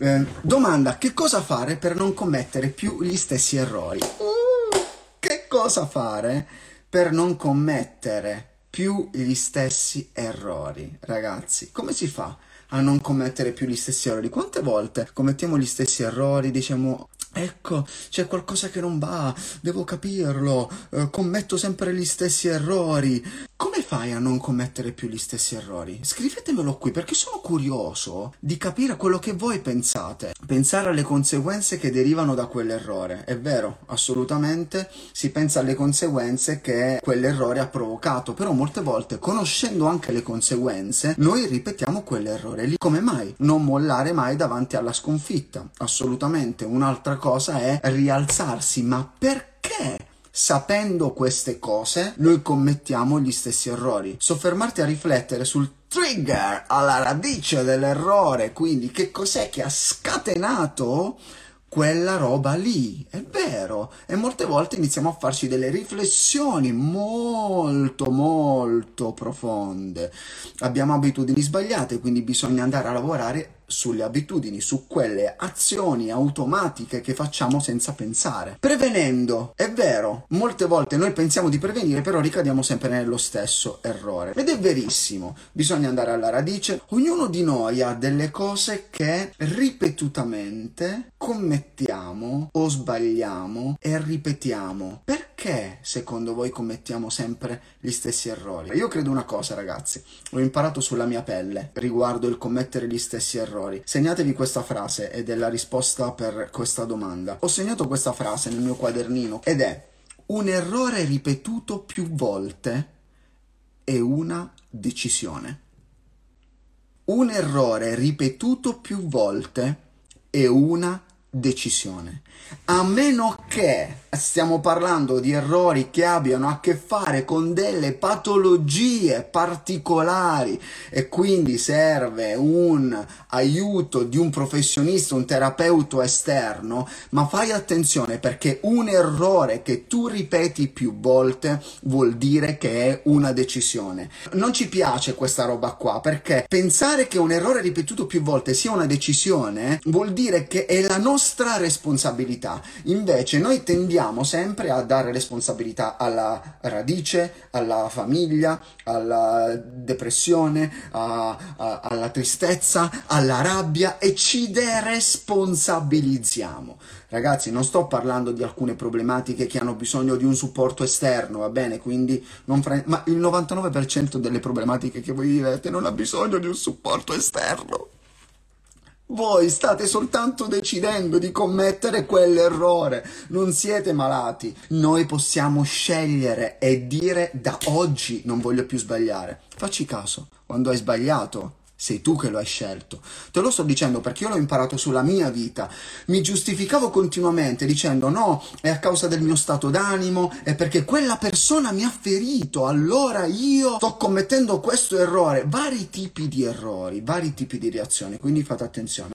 Eh, domanda, che cosa fare per non commettere più gli stessi errori? Uh, che cosa fare per non commettere più gli stessi errori? Ragazzi, come si fa a non commettere più gli stessi errori? Quante volte commettiamo gli stessi errori, diciamo Ecco, c'è qualcosa che non va, devo capirlo, eh, commetto sempre gli stessi errori. Come fai a non commettere più gli stessi errori? Scrivetemelo qui perché sono curioso di capire quello che voi pensate. Pensare alle conseguenze che derivano da quell'errore. È vero, assolutamente, si pensa alle conseguenze che quell'errore ha provocato, però molte volte, conoscendo anche le conseguenze, noi ripetiamo quell'errore lì. Come mai? Non mollare mai davanti alla sconfitta. Assolutamente. Un'altra cosa è rialzarsi, ma perché? Sapendo queste cose, noi commettiamo gli stessi errori. Soffermarti a riflettere sul trigger, alla radice dell'errore, quindi che cos'è che ha scatenato quella roba lì, è vero, e molte volte iniziamo a farci delle riflessioni molto molto profonde. Abbiamo abitudini sbagliate, quindi bisogna andare a lavorare sulle abitudini, su quelle azioni automatiche che facciamo senza pensare. Prevenendo, è vero, molte volte noi pensiamo di prevenire, però ricadiamo sempre nello stesso errore. Ed è verissimo, bisogna andare alla radice. Ognuno di noi ha delle cose che ripetutamente commettiamo o sbagliamo e ripetiamo. Perché secondo voi commettiamo sempre gli stessi errori? Io credo una cosa, ragazzi, l'ho imparato sulla mia pelle riguardo il commettere gli stessi errori. Segnatevi questa frase ed è la risposta per questa domanda. Ho segnato questa frase nel mio quadernino ed è un errore ripetuto più volte è una decisione. Un errore ripetuto più volte è una decisione. A meno che stiamo parlando di errori che abbiano a che fare con delle patologie particolari e quindi serve un aiuto di un professionista, un terapeuta esterno, ma fai attenzione perché un errore che tu ripeti più volte vuol dire che è una decisione. Non ci piace questa roba qua perché pensare che un errore ripetuto più volte sia una decisione vuol dire che è la nostra responsabilità. Invece noi tendiamo sempre a dare responsabilità alla radice, alla famiglia, alla depressione, a, a, alla tristezza, alla rabbia e ci deresponsabilizziamo. Ragazzi, non sto parlando di alcune problematiche che hanno bisogno di un supporto esterno, va bene? Quindi non fre- ma il 99% delle problematiche che voi vivete non ha bisogno di un supporto esterno. Voi state soltanto decidendo di commettere quell'errore, non siete malati. Noi possiamo scegliere e dire da oggi non voglio più sbagliare. Facci caso, quando hai sbagliato sei tu che lo hai scelto. Te lo sto dicendo perché io l'ho imparato sulla mia vita. Mi giustificavo continuamente dicendo no, è a causa del mio stato d'animo, è perché quella persona mi ha ferito, allora io sto commettendo questo errore. Vari tipi di errori, vari tipi di reazioni, quindi fate attenzione.